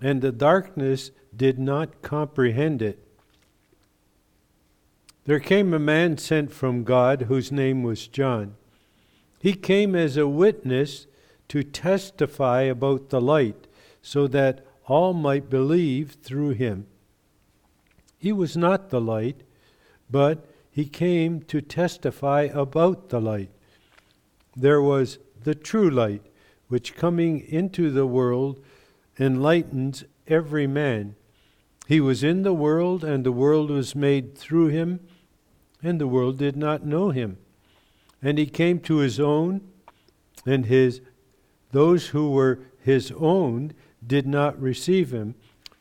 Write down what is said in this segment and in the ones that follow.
and the darkness did not comprehend it. There came a man sent from God whose name was John. He came as a witness to testify about the light, so that all might believe through him. He was not the light, but he came to testify about the light. There was the true light, which coming into the world enlightens every man. He was in the world, and the world was made through him, and the world did not know him. And he came to his own, and his those who were his own did not receive him.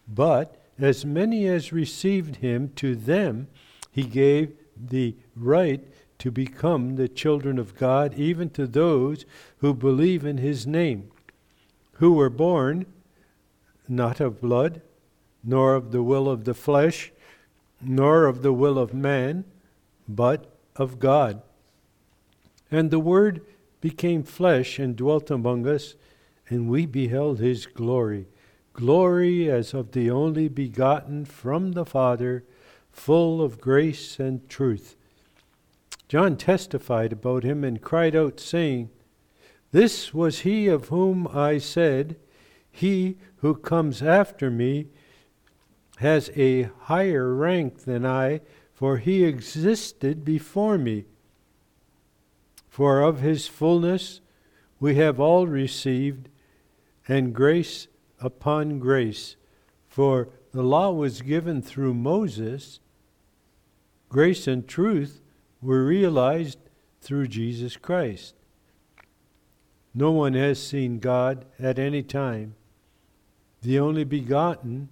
But as many as received him, to them he gave the right to become the children of God, even to those who believe in his name, who were born not of blood, nor of the will of the flesh, nor of the will of man, but of God. And the Word became flesh and dwelt among us, and we beheld his glory glory as of the only begotten from the Father, full of grace and truth. John testified about him and cried out, saying, This was he of whom I said, He who comes after me has a higher rank than I, for he existed before me. For of his fullness we have all received, and grace upon grace. For the law was given through Moses, grace and truth were realized through Jesus Christ. No one has seen God at any time. The only begotten,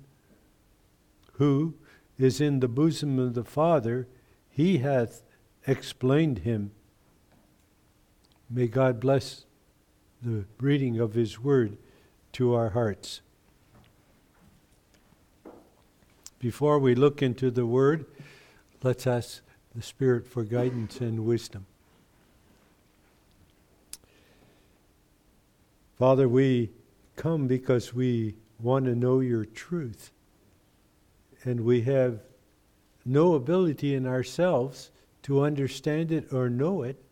who is in the bosom of the Father, he hath explained him. May God bless the reading of His Word to our hearts. Before we look into the Word, let's ask the Spirit for guidance and wisdom. Father, we come because we want to know your truth. And we have no ability in ourselves to understand it or know it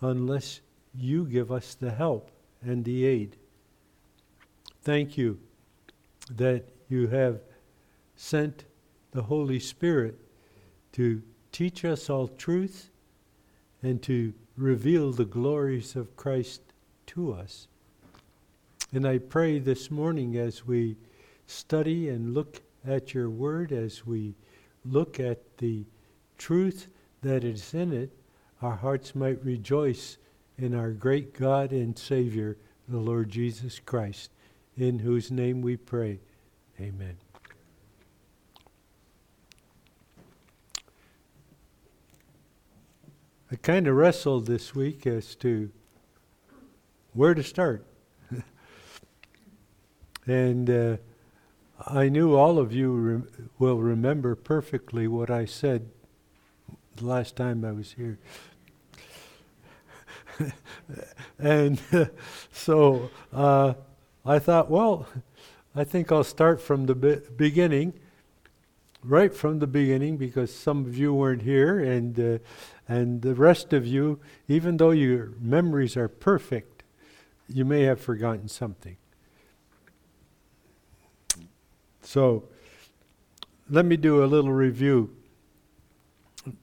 unless you give us the help and the aid. Thank you that you have sent the Holy Spirit to teach us all truth and to reveal the glories of Christ to us. And I pray this morning as we study and look at your word, as we look at the truth that is in it, our hearts might rejoice in our great God and Savior, the Lord Jesus Christ, in whose name we pray. Amen. I kind of wrestled this week as to where to start. And uh, I knew all of you re- will remember perfectly what I said the last time I was here. and uh, so uh, I thought, well, I think I'll start from the be- beginning, right from the beginning, because some of you weren't here, and uh, and the rest of you, even though your memories are perfect, you may have forgotten something. So, let me do a little review.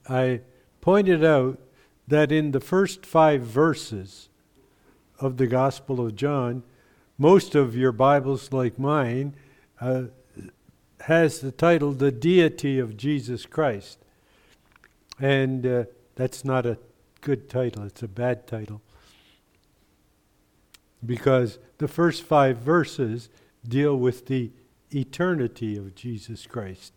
I pointed out that in the first five verses of the Gospel of John, most of your Bibles, like mine, uh, has the title The Deity of Jesus Christ. And uh, that's not a good title, it's a bad title. Because the first five verses deal with the eternity of Jesus Christ,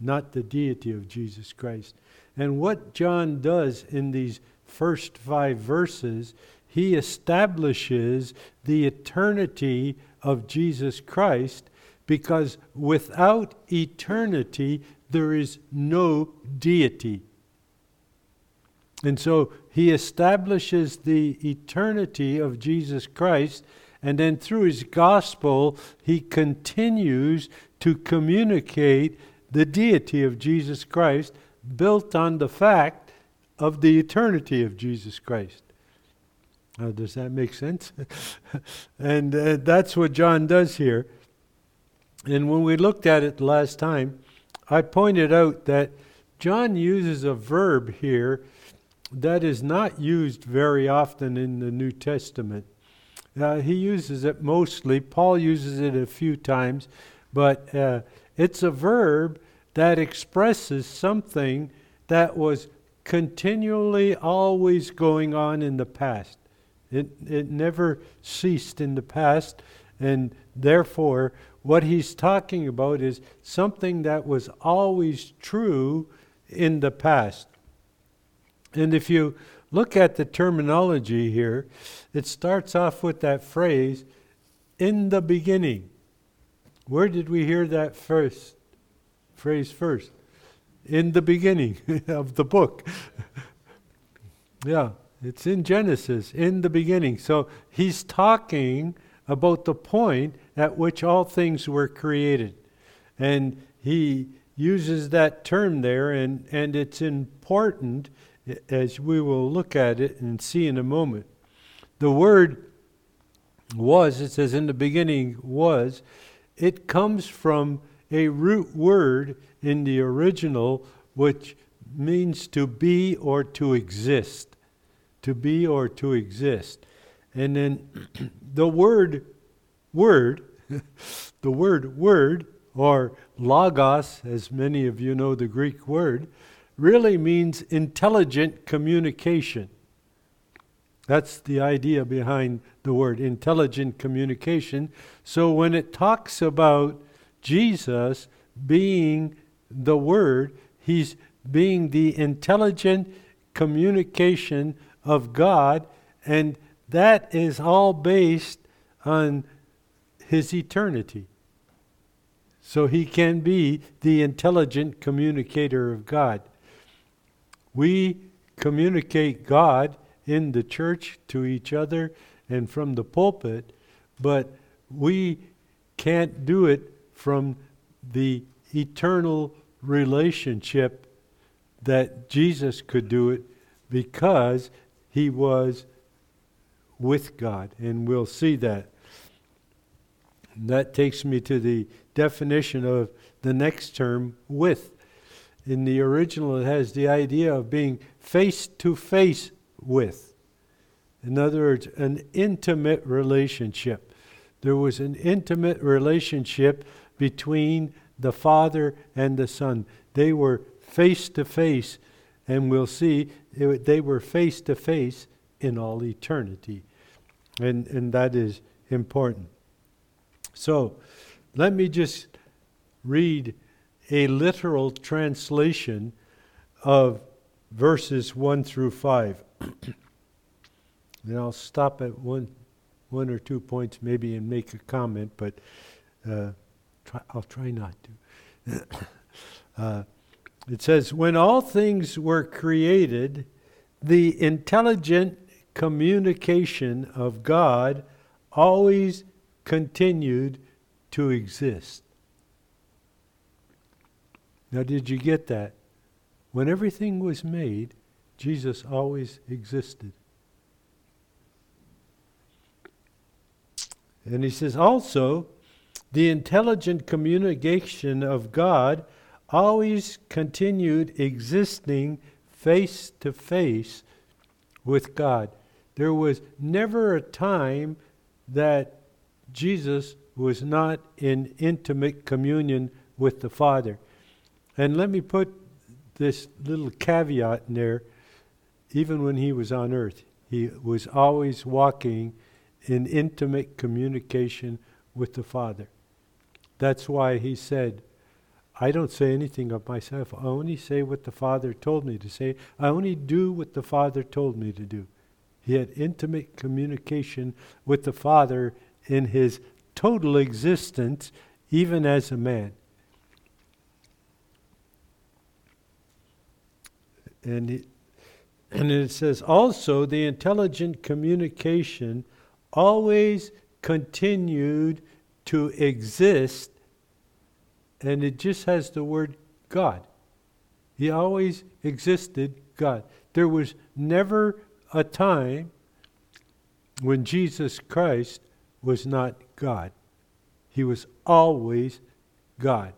not the deity of Jesus Christ. And what John does in these first five verses, he establishes the eternity of Jesus Christ because without eternity, there is no deity. And so he establishes the eternity of Jesus Christ, and then through his gospel, he continues to communicate the deity of Jesus Christ, built on the fact of the eternity of Jesus Christ. Uh, does that make sense? and uh, that's what John does here. And when we looked at it last time, I pointed out that John uses a verb here that is not used very often in the New Testament. Uh, he uses it mostly. Paul uses it a few times, but uh, it's a verb that expresses something that was continually always going on in the past. It, it never ceased in the past, and therefore, what he's talking about is something that was always true in the past. And if you look at the terminology here, it starts off with that phrase, in the beginning. Where did we hear that first phrase first? In the beginning of the book. yeah, it's in Genesis, in the beginning. So he's talking about the point at which all things were created. And he uses that term there, and, and it's important as we will look at it and see in a moment. The word was, it says in the beginning was, it comes from a root word in the original which means to be or to exist. To be or to exist. And then the word word, the word word, or logos, as many of you know the Greek word, really means intelligent communication. That's the idea behind the word intelligent communication. So when it talks about Jesus being the Word, he's being the intelligent communication of God, and that is all based on his eternity. So he can be the intelligent communicator of God. We communicate God in the church to each other and from the pulpit, but we can't do it from the eternal relationship that Jesus could do it because he was with God. And we'll see that. And that takes me to the definition of the next term, with. In the original, it has the idea of being face to face with. In other words, an intimate relationship. There was an intimate relationship between the Father and the Son. They were face to face, and we'll see they were face to face in all eternity. And, and that is important. So, let me just read a literal translation of verses 1 through 5. and I'll stop at one, one or two points maybe and make a comment, but uh, try, I'll try not to. uh, it says, When all things were created, the intelligent communication of God always continued to exist. Now, did you get that? When everything was made, Jesus always existed. And he says also, the intelligent communication of God always continued existing face to face with God. There was never a time that Jesus was not in intimate communion with the Father. And let me put this little caveat in there. Even when he was on earth, he was always walking in intimate communication with the Father. That's why he said, I don't say anything of myself. I only say what the Father told me to say. I only do what the Father told me to do. He had intimate communication with the Father in his total existence, even as a man. And, he, and it says also the intelligent communication always continued to exist, and it just has the word God. He always existed God. There was never a time when Jesus Christ was not God. He was always God.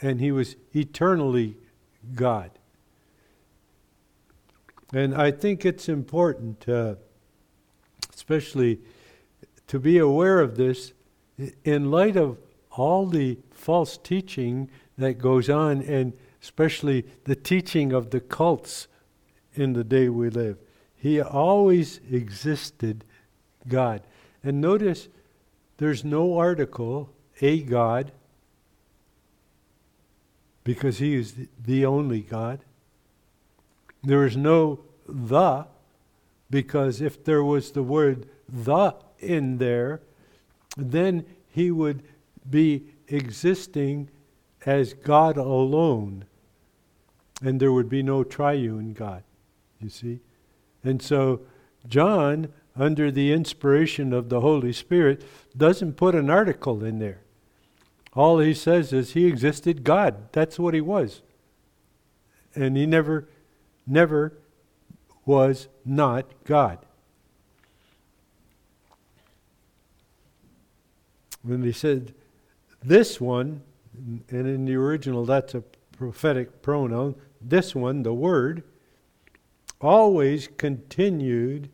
And he was eternally God. And I think it's important, uh, especially to be aware of this in light of all the false teaching that goes on, and especially the teaching of the cults in the day we live. He always existed God. And notice there's no article, a God, because he is the only God. There is no the, because if there was the word the in there, then he would be existing as God alone, and there would be no triune God, you see. And so, John, under the inspiration of the Holy Spirit, doesn't put an article in there. All he says is he existed God. That's what he was. And he never, never was not God. When he said, this one, and in the original that's a prophetic pronoun, this one, the Word, always continued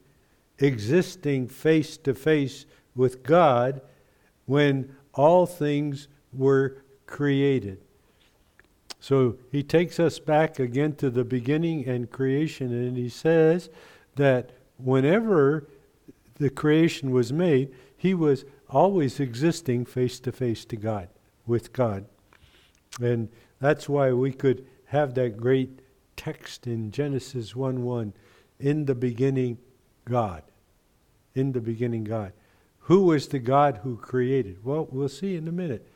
existing face to face with God when all things were created. So he takes us back again to the beginning and creation, and he says that whenever the creation was made, he was always existing face to face to God, with God. And that's why we could have that great text in Genesis 1 1 In the beginning, God. In the beginning, God. Who was the God who created? Well, we'll see in a minute.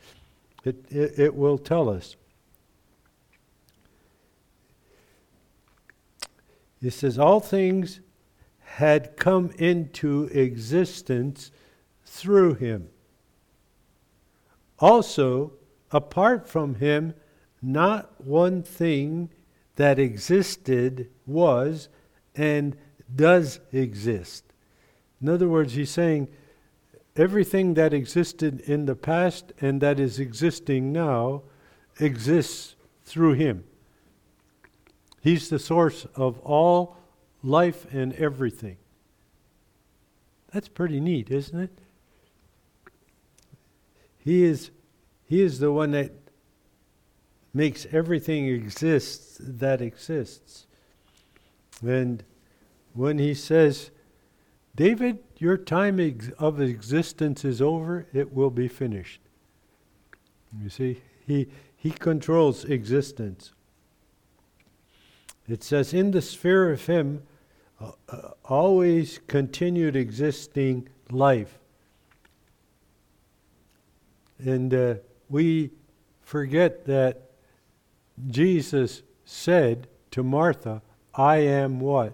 It, it, it will tell us. It says, All things had come into existence through him. Also, apart from him, not one thing that existed was and does exist. In other words, he's saying everything that existed in the past and that is existing now exists through him. He's the source of all life and everything. That's pretty neat, isn't it? He is, he is the one that makes everything exist that exists. And when he says, David, your time ex- of existence is over, it will be finished. You see, he, he controls existence. It says, in the sphere of him, uh, uh, always continued existing life. And uh, we forget that Jesus said to Martha, I am what?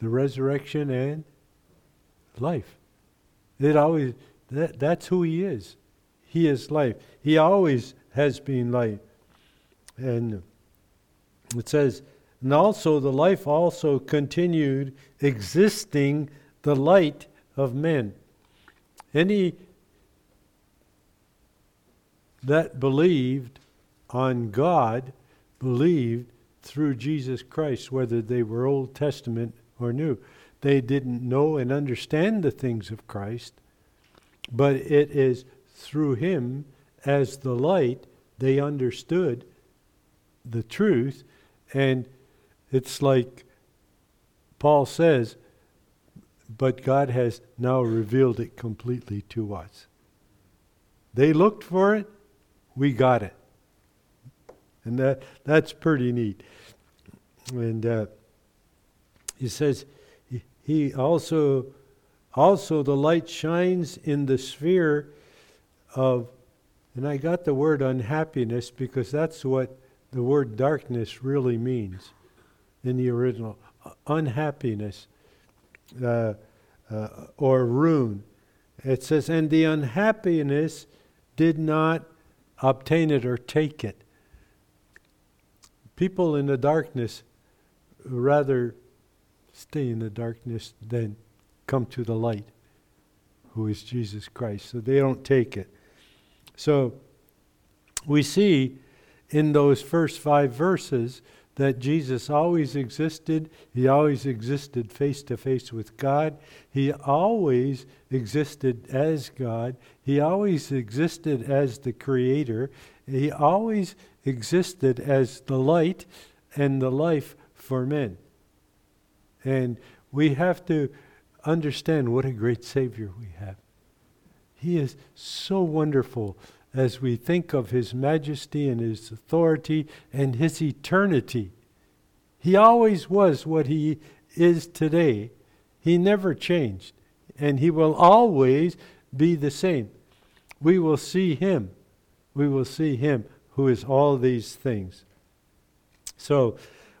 The resurrection and life. It always that, that's who he is. He is life. He always has been life. And it says, and also the life also continued existing the light of men. Any that believed on God believed through Jesus Christ, whether they were Old Testament or New. They didn't know and understand the things of Christ, but it is through Him as the light they understood the truth. And it's like Paul says, but God has now revealed it completely to us. They looked for it, we got it. And that, that's pretty neat. And uh, he says, he, also, also the light shines in the sphere of, and I got the word unhappiness because that's what the word darkness really means in the original. Unhappiness uh, uh, or ruin. It says, and the unhappiness did not obtain it or take it. People in the darkness rather stay in the darkness than come to the light, who is Jesus Christ. So they don't take it. So we see in those first five verses that Jesus always existed. He always existed face to face with God. He always existed as God. He always existed as the Creator. He always existed as the light and the life for men. And we have to understand what a great Savior we have. He is so wonderful as we think of His majesty and His authority and His eternity. He always was what He is today. He never changed, and He will always be the same. We will see Him. We will see Him who is all these things. So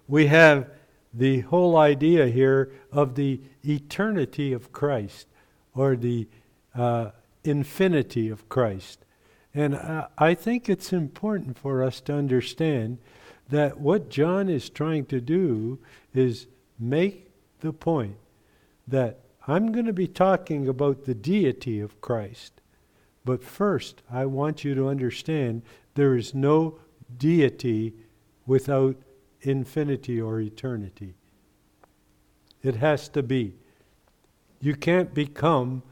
we have the whole idea here of the eternity of Christ or the uh, infinity of Christ. And I, think it's important for us to understand that what John is trying to do is make the point that I'm going to be talking about the deity of Christ. But first, I want you to understand there is no deity without infinity or eternity. It has to be. You can't become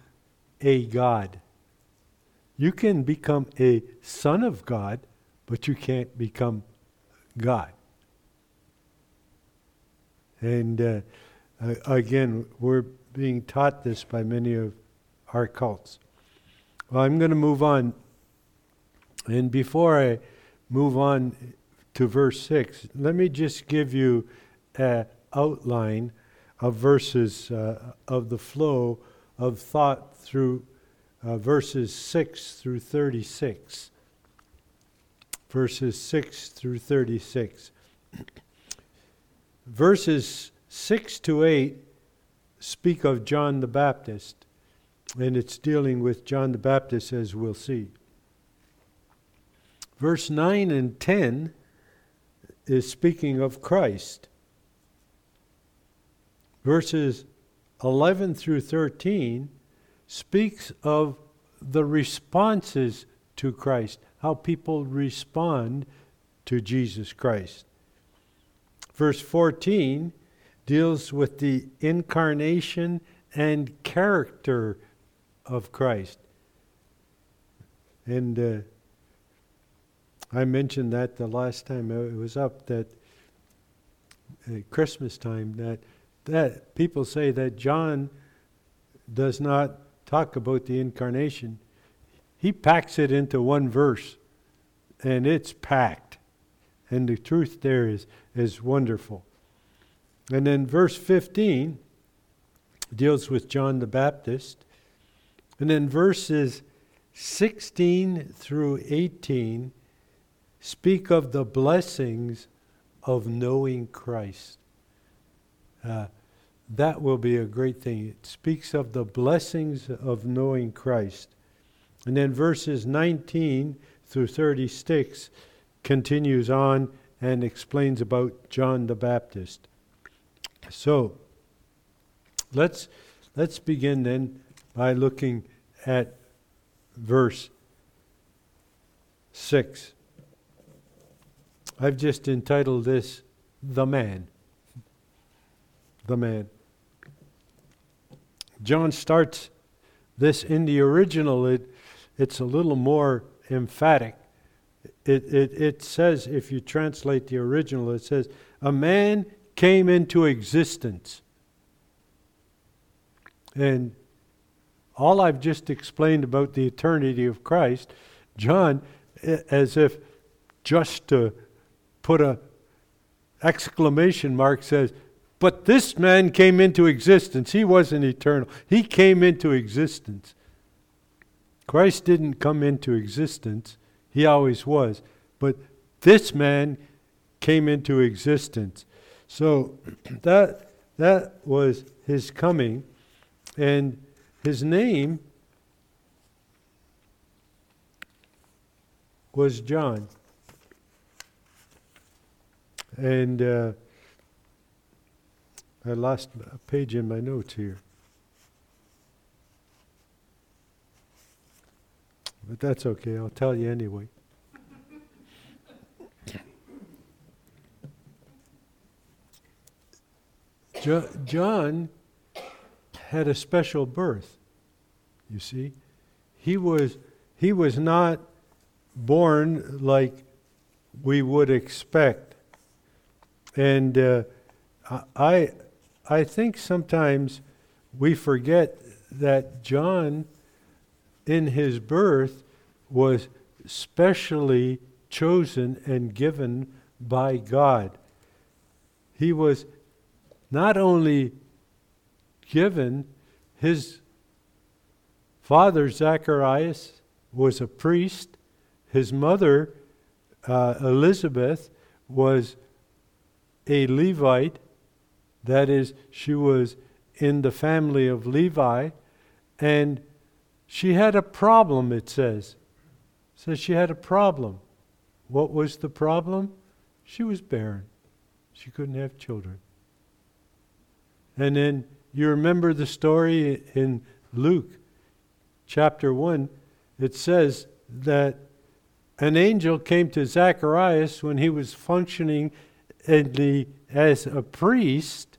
a God. You can become a son of God, but you can't become God. And uh, again, we're being taught this by many of our cults. Well, I'm going to move on. And before I move on to verse 6, let me just give you an outline of verses uh, of the flow of thought through uh, verses 6 through 36. Verses 6 through 36. verses 6 to 8 speak of John the Baptist, and it's dealing with John the Baptist as we'll see. Verse 9 and 10 is speaking of Christ. Verses 11 through 13 speaks of the responses to Christ, how people respond to Jesus Christ. Verse 14 deals with the incarnation and character of Christ. And uh, I mentioned that the last time it was up that at Christmas time that that people say that John does not talk about the incarnation. He packs it into one verse and it's packed. And the truth there is is wonderful. And then verse 15 deals with John the Baptist. And then verses 16 through 18 speak of the blessings of knowing Christ. Uh, that will be a great thing. It speaks of the blessings of knowing Christ. And then verses 19 through 36 continues on and explains about John the Baptist. So, let's let's begin then by looking at verse 6. I've just entitled this The Man. The Man. John starts this in the original, it, it's a little more emphatic. It, it, it says, if you translate the original, it says, A man came into existence. And all I've just explained about the eternity of Christ, John, as if just to put a exclamation mark, says, but this man came into existence. He wasn't eternal. He came into existence. Christ didn't come into existence. He always was. But this man came into existence. So that that was his coming and his name was John. And uh, I lost a page in my notes here. But that's okay, I'll tell you anyway. jo- John had a special birth, you see. He was, he was not born like we would expect. And uh, I, I think sometimes we forget that John, in his birth, was specially chosen and given by God. He was not only given, his father, Zacharias, was a priest, his mother, uh, Elizabeth, was a Levite that is, she was in the family of Levi, and she had a problem, it says. It says she had a problem. What was the problem? She was barren. She couldn't have children. And then you remember the story in Luke chapter 1. It says that an angel came to Zacharias when he was functioning the, as a priest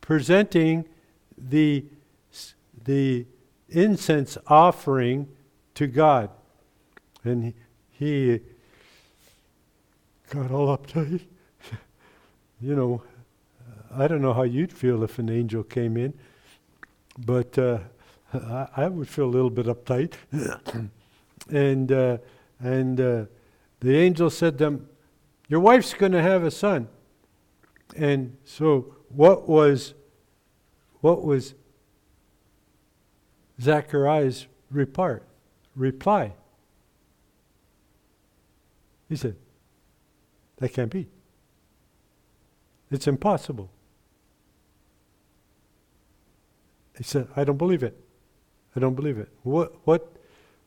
presenting the, the incense offering to God. And he, he got all uptight. you know, I don't know how you'd feel if an angel came in, but uh, I, I, would feel a little bit uptight. and uh, and uh, the angel said to them, Your wife's going to have a son. And so, what was what was Zacharias' repart, reply? He said, That can't be. It's impossible. He said, I don't believe it. I don't believe it. What, what,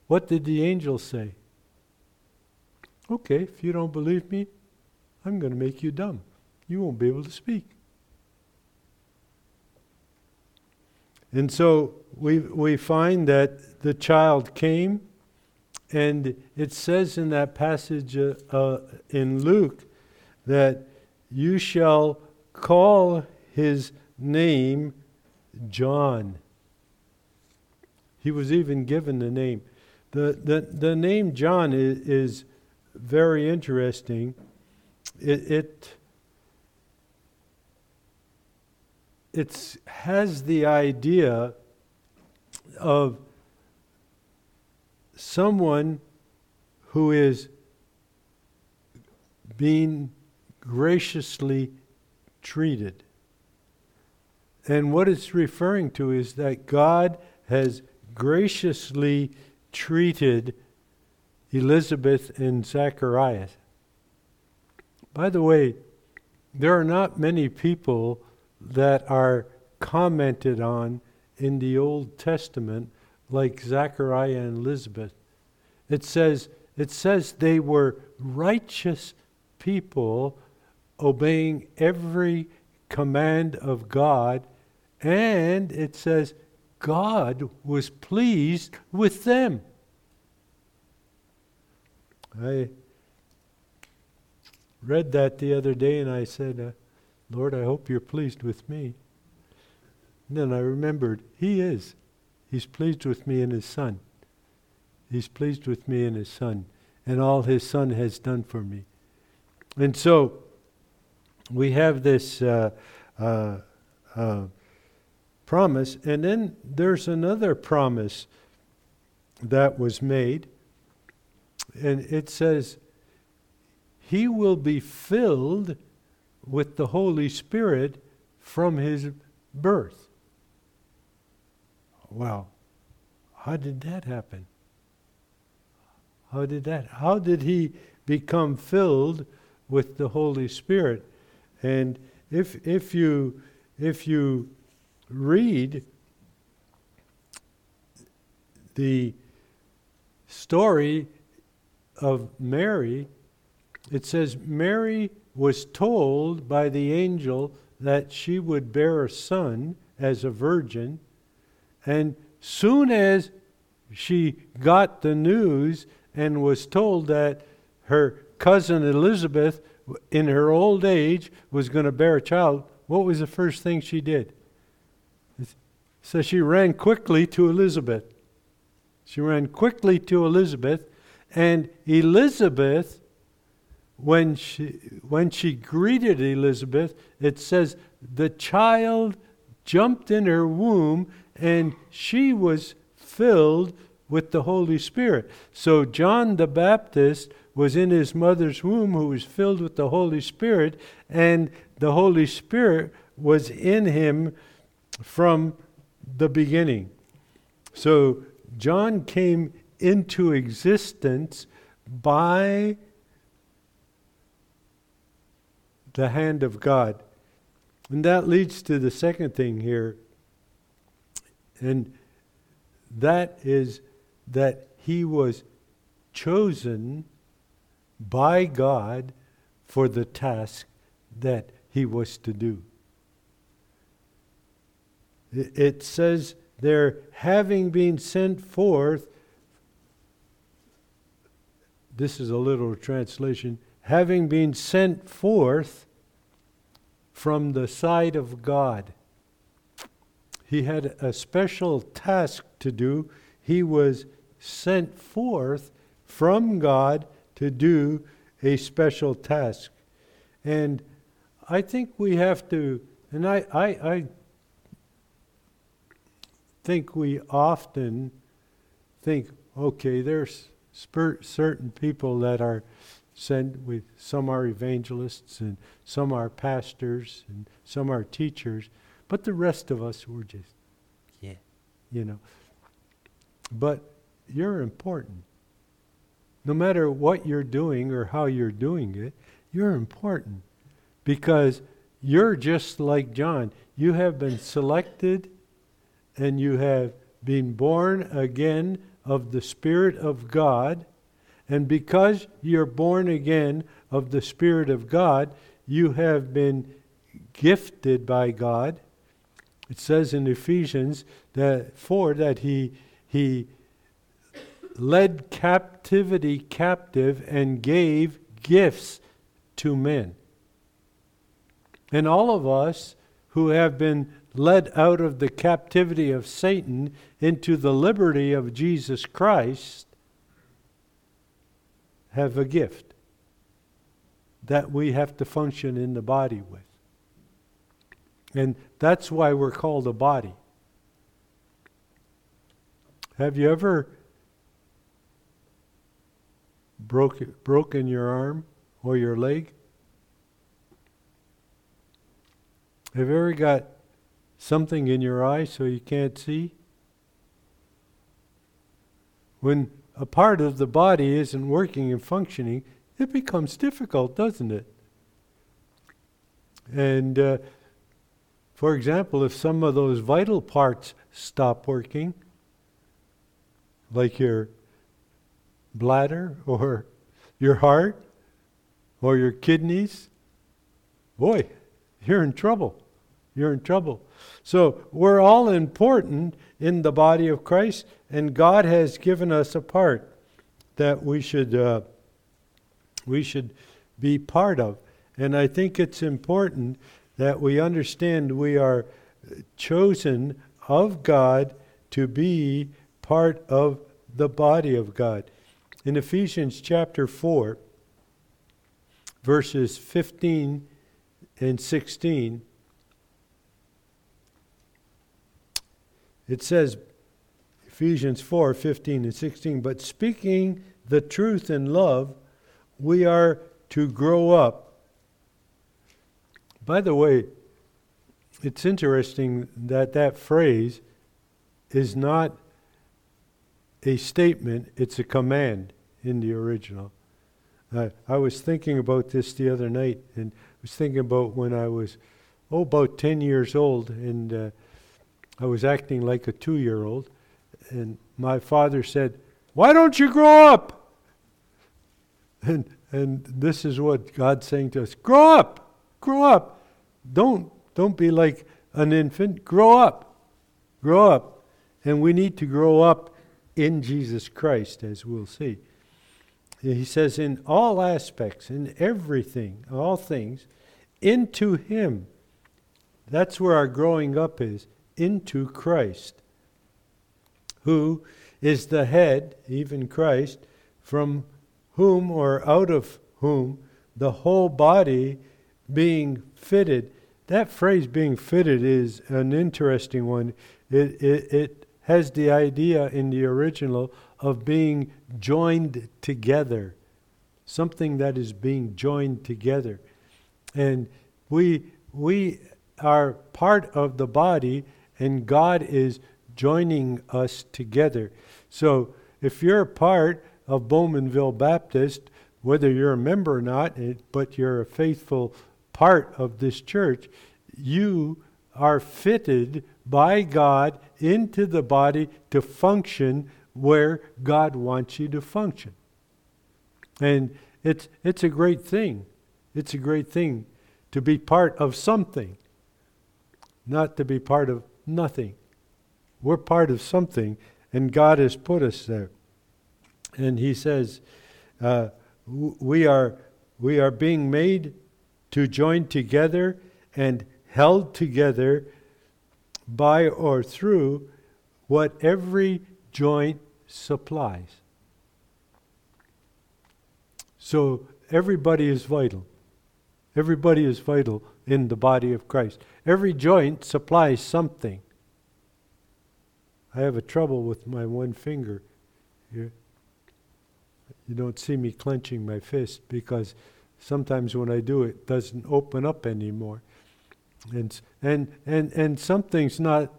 what did the angel say? Okay, if you don't believe me, I'm going to make you dumb. You won't be able to speak. And so we, we find that the child came, and it says in that passage uh, uh, in Luke that you shall call his name John. He was even given the name. The, the, the name John is, is very interesting. It, it has the idea of someone who is being graciously treated. And what it's referring to is that God has graciously treated Elizabeth and Zacharias. By the way, there are not many people that are commented on in the Old Testament, like Zechariah and Elizabeth. It says, it says they were righteous people obeying every command of God, and it says God was pleased with them. I read that the other day and I said, uh, Lord, I hope you're pleased with me. And then I remembered, He is. He's pleased with me and His Son. He's pleased with me and His Son, and all His Son has done for me. And so, we have this uh, uh, uh, promise. And then there's another promise that was made. And it says, He will be filled with the Holy Spirit from his birth. Well, how did that happen? How did that? How did he become filled with the Holy Spirit? And if if you if you read the story of Mary, it says Mary was told by the angel that she would bear a son as a virgin, and soon as she got the news and was told that her cousin Elizabeth, in her old age, was going to bear a child, what was the first thing she did? So she ran quickly to Elizabeth. She ran quickly to Elizabeth, and Elizabeth, when she, when she greeted Elizabeth, it says the child jumped in her womb and she was filled with the Holy Spirit. So John the Baptist was in his mother's womb who was filled with the Holy Spirit, and the Holy Spirit was in him from the beginning. So John came into existence by the hand of God. And that leads to the second thing here. And that is that he was chosen by God for the task that he was to do. It says there, having been sent forth, this is a literal translation, having been sent forth from the side of God. He had a special task to do. He was sent forth from God to do a special task. And I think we have to, and I, I, I think we often think, okay, there's certain people that are sent with, some are evangelists and some are pastors and some are teachers. But the rest of us were just, yeah, you know. But you're important. No matter what you're doing or how you're doing it, you're important because you're just like John. You have been selected and you have been born again of the Spirit of God. And because you're born again of the Spirit of God, you have been gifted by God it says in Ephesians that 4 that he, he led captivity captive and gave gifts to men. And all of us who have been led out of the captivity of Satan into the liberty of Jesus Christ have a gift that we have to function in the body with. And that's why we're called a body. Have you ever broke, broken your arm or your leg? Have you ever got something in your eye so you can't see? When a part of the body isn't working and functioning, it becomes difficult, doesn't it? And uh, for example, if some of those vital parts stop working, like your bladder or your heart or your kidneys, boy, you're in trouble. You're in trouble. So we're all important in the body of Christ, and God has given us a part that we should uh, we should be part of. And I think it's important that we understand we are chosen of God to be part of the body of God. In Ephesians chapter 4, verses 15 and 16, it says, Ephesians 4 15 and 16, but speaking the truth in love, we are to grow up. By the way, it's interesting that that phrase is not a statement, it's a command in the original. Uh, I was thinking about this the other night, and I was thinking about when I was, oh, about 10 years old, and uh, I was acting like a two year old, and my father said, Why don't you grow up? And, and this is what God's saying to us grow up, grow up. Don't, don't be like an infant, grow up, grow up. And we need to grow up in Jesus Christ, as we'll see. He says, in all aspects, in everything, all things, into Him. That's where our growing up is, into Christ, who is the head, even Christ, from whom or out of whom the whole body being fitted. That phrase being fitted is an interesting one. It, it, it has the idea in the original of being joined together, something that is being joined together. And we, we are part of the body, and God is joining us together. So if you're a part of Bowmanville Baptist, whether you're a member or not, but you're a faithful part of this church, you are fitted by God into the body to function where God wants you to function. And it's, it's a great thing. It's a great thing to be part of something, not to be part of nothing. We're part of something, and God has put us there. And He says, uh, we, are, we are being made to join together and held together by or through what every joint supplies. So everybody is vital. Everybody is vital in the body of Christ. Every joint supplies something. I have a trouble with my one finger here. You don't see me clenching my fist because sometimes when I do it, doesn't open up anymore. And, and, and, and something's not,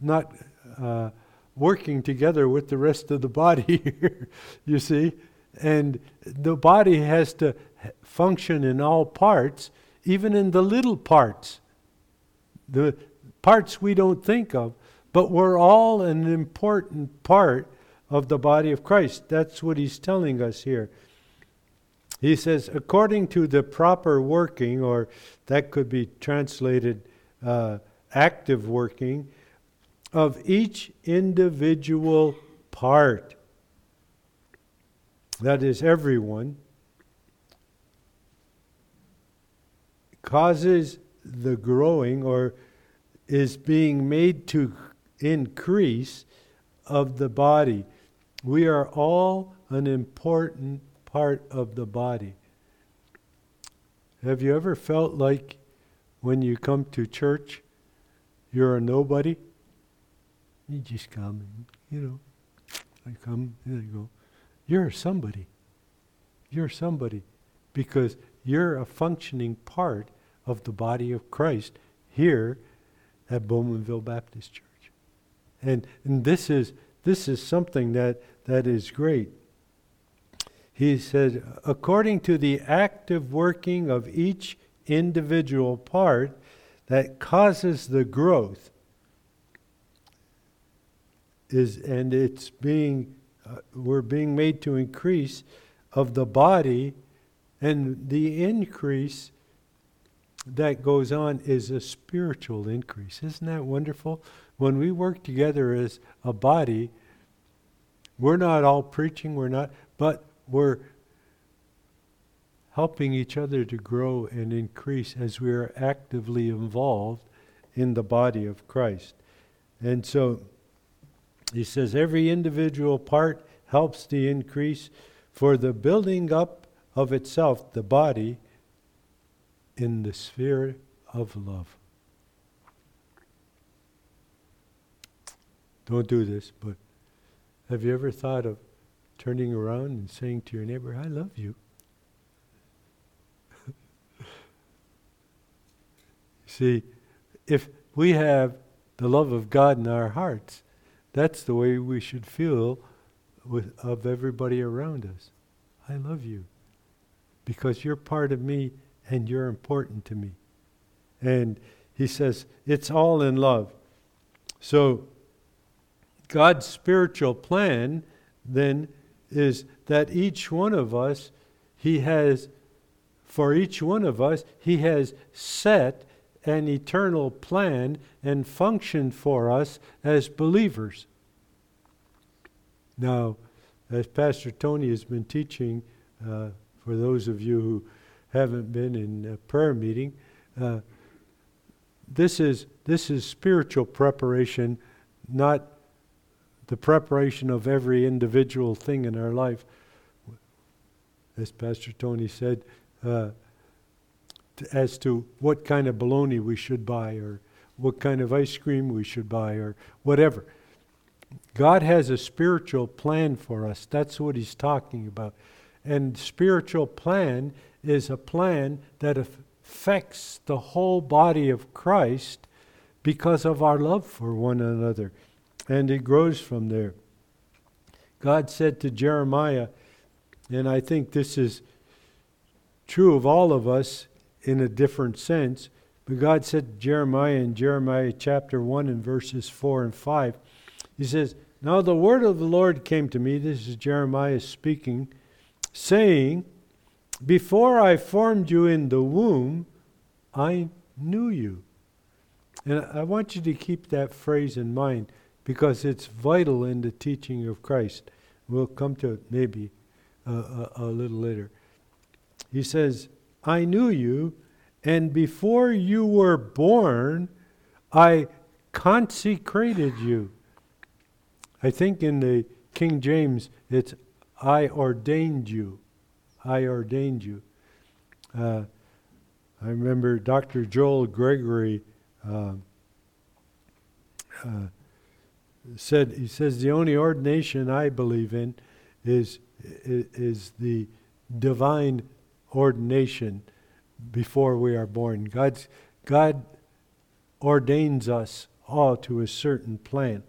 not uh, working together with the rest of the body here, you see. And the body has to function in all parts, even in the little parts, the parts we don't think of. But we're all an important part of the body of Christ. That's what he's telling us here. He says, according to the proper working, or that could be translated uh, active working, of each individual part. That is, everyone. Causes the growing or is being made to increase of the body. We are all an important part of the body. Have you ever felt like when you come to church, you're a nobody? You just come and, you know, I come, and I go. You're somebody. You're somebody because you're a functioning part of the body of Christ here at Bowmanville Baptist Church. And, and this, is, this is something that, that is great. He said, according to the active working of each individual part that causes the growth is and it's being uh, we're being made to increase of the body and the increase that goes on is a spiritual increase isn't that wonderful when we work together as a body, we're not all preaching, we're not, but we're helping each other to grow and increase as we are actively involved in the body of Christ. And so he says every individual part helps the increase for the building up of itself, the body, in the sphere of love. don't do this, but have you ever thought of turning around and saying to your neighbor, I love you? See, if we have the love of God in our hearts, that's the way we should feel with, of everybody around us. I love you because you're part of me and you're important to me. And he says, it's all in love. So, God's spiritual plan then is that each one of us, He has, for each one of us, He has set an eternal plan and function for us as believers. Now, as Pastor Tony has been teaching, uh, for those of you who haven't been in a prayer meeting, uh, this is this is spiritual preparation, not the preparation of every individual thing in our life. As Pastor Tony said, uh, as to what kind of bologna we should buy, or what kind of ice cream we should buy, or whatever. God has a spiritual plan for us. That's what he's talking about. And spiritual plan is a plan that affects the whole body of Christ because of our love for one another. And it grows from there. God said to Jeremiah, and I think this is true of all of us in a different sense, but God said to Jeremiah in Jeremiah chapter 1 and verses 4 and 5, He says, Now the word of the Lord came to me, this is Jeremiah speaking, saying, before I formed you in the womb, I knew you. And I want you to keep that phrase in mind because it's vital in the teaching of Christ. We'll come to it maybe uh, a, a little later. He says, I knew you, and before you were born, I consecrated you. I think in the King James, it's I ordained you. I ordained you. Uh, I remember Dr. Joel Gregory uh, uh, said, he says, the only ordination I believe in is, is the divine ordination before we are born. God's, God ordains us all to a certain plan.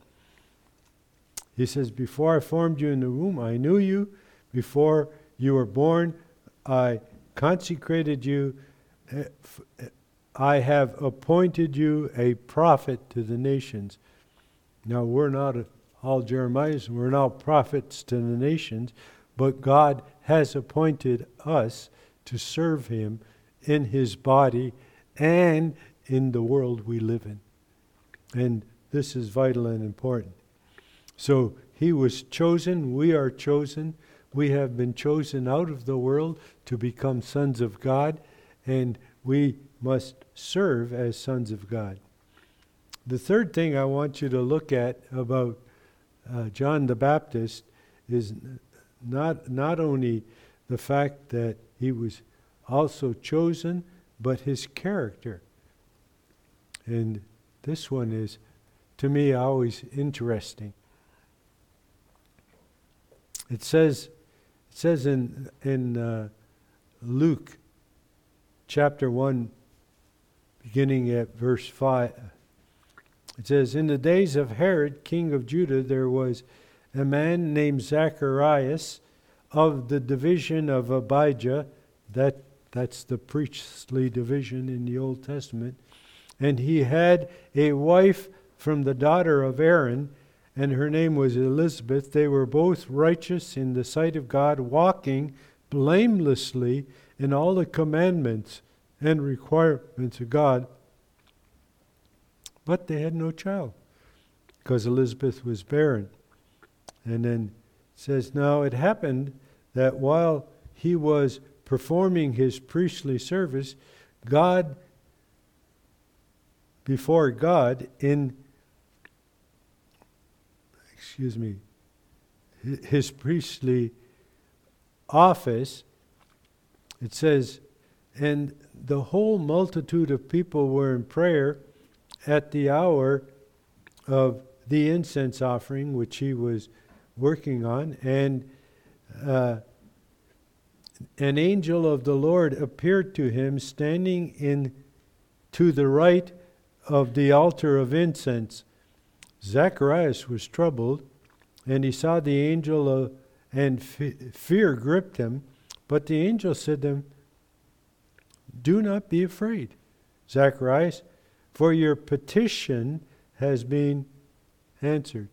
He says, Before I formed you in the womb, I knew you. Before you were born, I consecrated you. I have appointed you a prophet to the nations. Now, we're not all Jeremiahs, we're not prophets to the nations, but God has appointed us to serve Him in His body and in the world we live in. And this is vital and important. So He was chosen, we are chosen we have been chosen out of the world to become sons of God, and we must serve as sons of God. The third thing I want you to look at about uh, John the Baptist is not, not only the fact that he was also chosen, but his character. And this one is, to me, always interesting. It says it says in, in uh, Luke chapter 1, beginning at verse 5, it says, In the days of Herod, king of Judah, there was a man named Zacharias of the division of Abijah. That, that's the priestly division in the Old Testament. And he had a wife from the daughter of Aaron and her name was Elizabeth. They were both righteous in the sight of God, walking blamelessly in all the commandments and requirements of God. But they had no child because Elizabeth was barren. And then says, Now it happened that while he was performing his priestly service, God, before God, in excuse me, his priestly office, it says, and the whole multitude of people were in prayer at the hour of the incense offering, which he was working on, and uh, an angel of the Lord appeared to him standing in to the right of the altar of incense. Zacharias was troubled, and he saw the angel, uh, and fear gripped him. But the angel said to him, Do not be afraid, Zacharias, for your petition has been answered.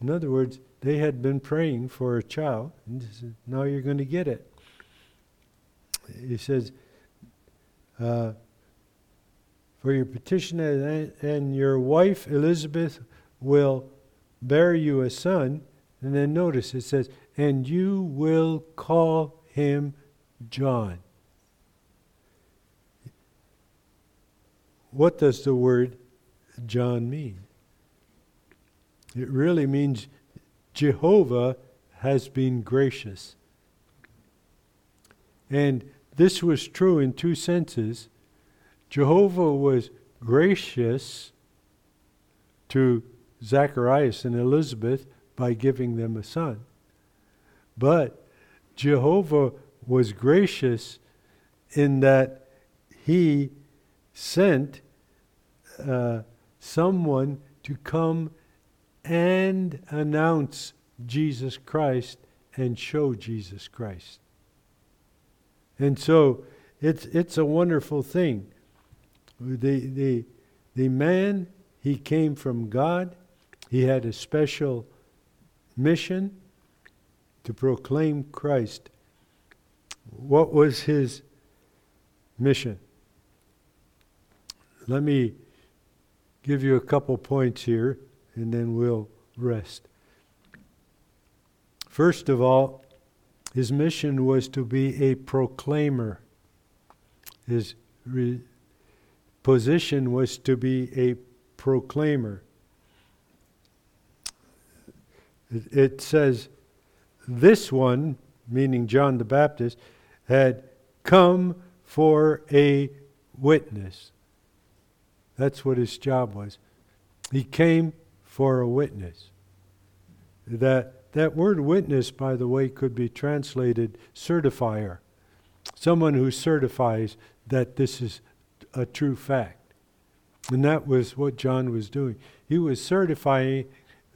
In other words, they had been praying for a child, and now you're going to get it. He says, uh, For your petition, and your wife Elizabeth will bear you a son. And then notice it says, And you will call him John. What does the word John mean? It really means Jehovah has been gracious. And this was true in two senses. Jehovah was gracious to Zacharias and Elizabeth by giving them a son. But Jehovah was gracious in that he sent uh, someone to come and announce Jesus Christ and show Jesus Christ. And so it's, it's a wonderful thing. The, the, the man, he came from God, he had a special mission to proclaim Christ. What was his mission? Let me give you a couple points here and then we'll rest. First of all, his mission was to be a proclaimer. His re- position was to be a proclaimer. It, it says, this one, meaning John the Baptist, had come for a witness. That's what his job was. He came for a witness. That, that word witness, by the way, could be translated certifier. Someone who certifies that this is a true fact. And that was what John was doing. He was certifying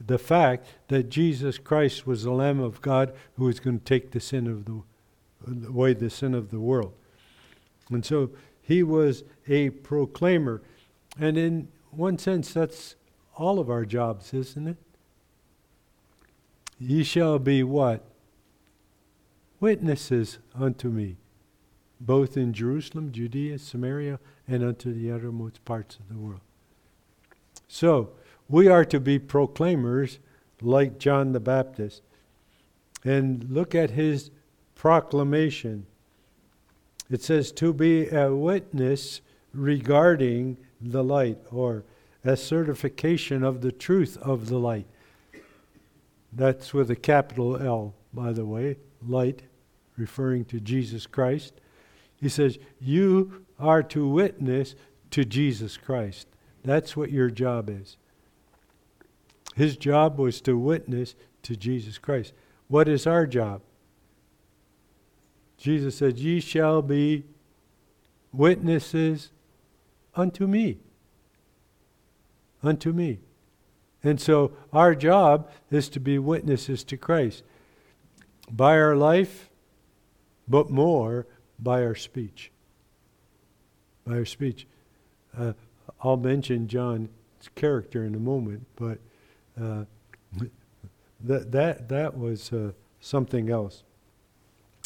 the fact that Jesus Christ was the Lamb of God who was going to take the sin of the away the sin of the world. And so he was a proclaimer. And in one sense, that's all of our jobs, isn't it? Ye shall be what? Witnesses unto me, both in Jerusalem, Judea, Samaria, and unto the uttermost parts of the world. So, we are to be proclaimers like John the Baptist. And look at his proclamation. It says, to be a witness regarding the light, or a certification of the truth of the light. That's with a capital L, by the way, light, referring to Jesus Christ. He says, You are to witness to Jesus Christ. That's what your job is. His job was to witness to Jesus Christ. What is our job? Jesus said, Ye shall be witnesses unto me unto me. And so our job is to be witnesses to Christ by our life, but more by our speech. By our speech. Uh, I'll mention John's character in a moment, but uh, that, that, that was uh, something else.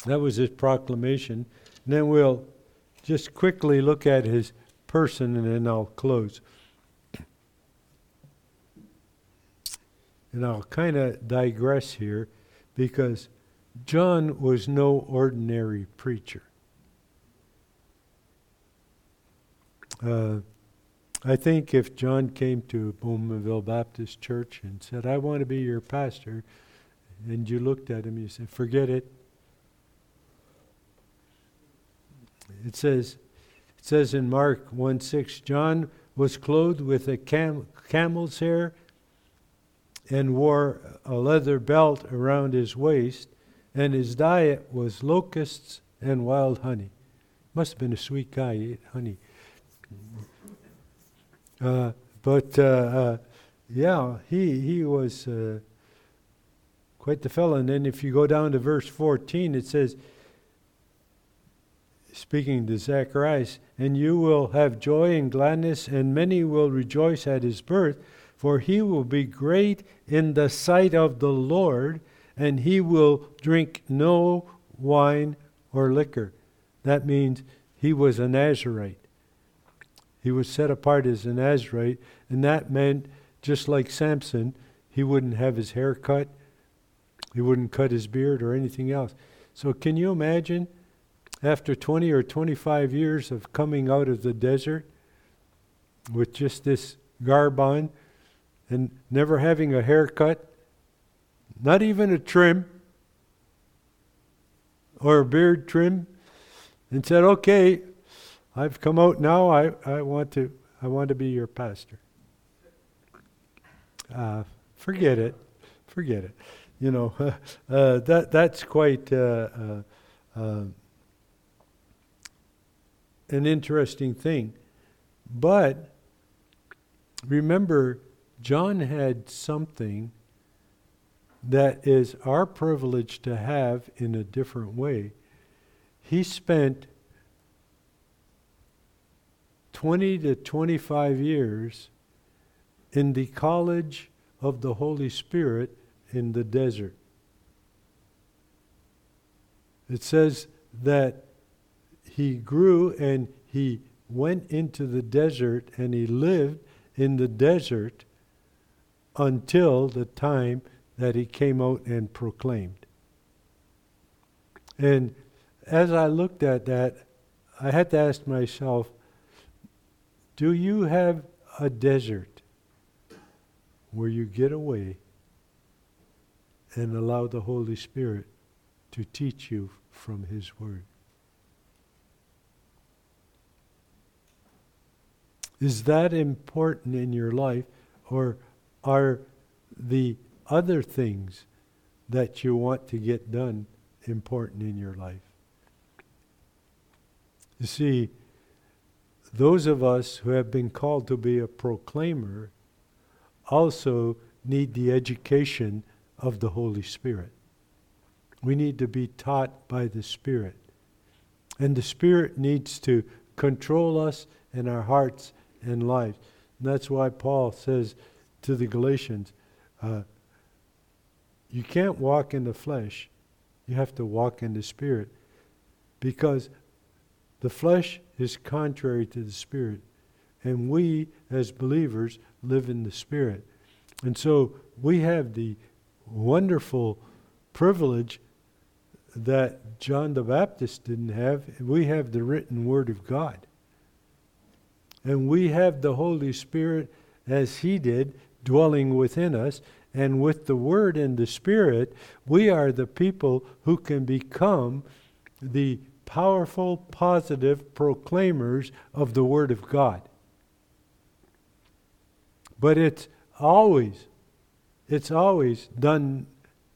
That was his proclamation. And then we'll just quickly look at his person and then I'll close. And I'll kind of digress here because John was no ordinary preacher. Uh, I think if John came to Bowmanville Baptist Church and said, I want to be your pastor, and you looked at him, you said, forget it. It says, it says in Mark 1 6, John was clothed with a cam- camel's hair and wore a leather belt around his waist, and his diet was locusts and wild honey. Must have been a sweet guy, he ate honey. Uh, but uh, uh, yeah, he, he was quite the fellow. And then if you go down to verse 14, it says, speaking to Zacharias, and you will have joy and gladness, and many will rejoice at his birth, for he will be great in the sight of the Lord, and he will drink no wine or liquor. That means he was a Nazarite. He was set apart as a Nazarite, and that meant, just like Samson, he wouldn't have his hair cut, he wouldn't cut his beard or anything else. So, can you imagine? after 20 or 25 years of coming out of the desert with just this garb on and never having a haircut, not even a trim or a beard trim, and said, Okay, I've come out now, I, I, want, to, I want to be your pastor. Uh, forget it. Forget it. You know, uh, that, that's quite. Uh, uh, uh an interesting thing. But remember, John had something that is our privilege to have in a different way. He spent 20 to 25 years in the college of the Holy Spirit in the desert. It says that he grew and he went into the desert and he lived in the desert until the time that he came out and proclaimed. And as I looked at that, I had to ask myself do you have a desert where you get away and allow the Holy Spirit to teach you from His Word? Is that important in your life, or are the other things that you want to get done important in your life? You see, those of us who have been called to be a proclaimer also need the education of the Holy Spirit. We need to be taught by the Spirit. And the Spirit needs to control us in our hearts and lives. And that's why Paul says to the Galatians, uh, you can't walk in the flesh, you have to walk in the Spirit. Because the flesh is contrary to the Spirit. And we, as believers, live in the Spirit. And so we have the wonderful privilege that John the Baptist didn't have. We have the written Word of God. And we have the Holy Spirit as He did dwelling within us. And with the Word and the Spirit, we are the people who can become the powerful, positive proclaimers of the Word of God. But it's always, it's always done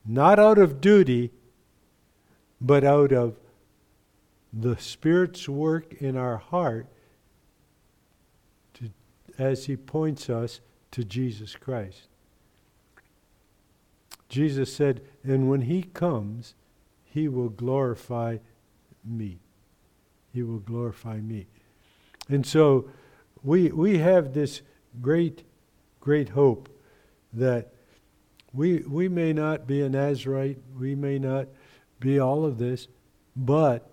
not out of duty, but out of the Spirit's work in our heart to, as he points us to Jesus Christ. Jesus said, And when he comes, he will glorify me. He will glorify me. And so we, we have this great, great hope that we, we may not be a Nazarite, we may not be all of this, but,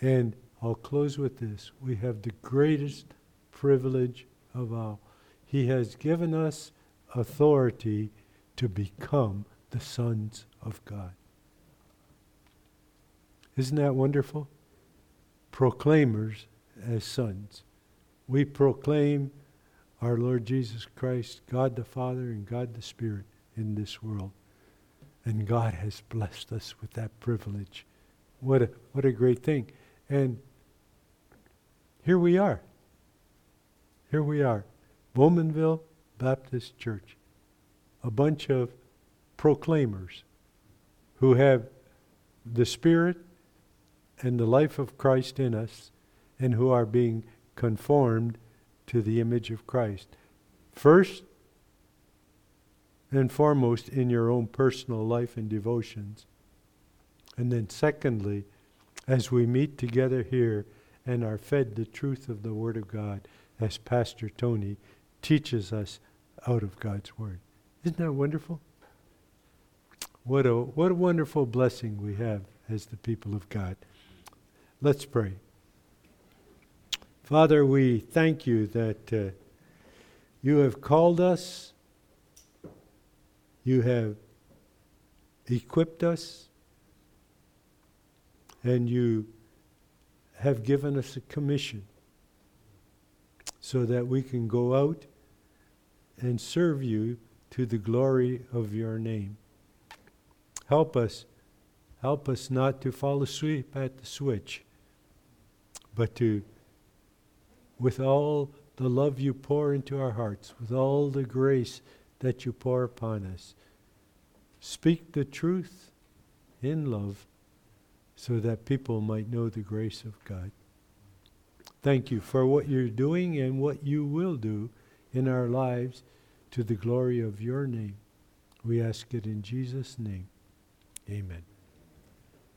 and I'll close with this, we have the greatest privilege of all. He has given us authority to become the sons of God. Isn't that wonderful? Proclaimers as sons. We proclaim our Lord Jesus Christ, God the Father and God the Spirit in this world. And God has blessed us with that privilege. What a, what a great thing. And here we are. Here we are, Bowmanville Baptist Church, a bunch of proclaimers who have the Spirit and the life of Christ in us and who are being conformed to the image of Christ. First and foremost, in your own personal life and devotions. And then, secondly, as we meet together here and are fed the truth of the Word of God, as Pastor Tony teaches us out of God's Word. Isn't that wonderful? What a, what a wonderful blessing we have as the people of God. Let's pray. Father, we thank you that uh, you have called us, you have equipped us, and you have given us a commission so that we can go out and serve you to the glory of your name. Help us, help us not to fall asleep at the switch, but to, with all the love you pour into our hearts, with all the grace that you pour upon us, speak the truth in love so that people might know the grace of God. Thank you for what you're doing and what you will do in our lives to the glory of your name. We ask it in Jesus' name. Amen.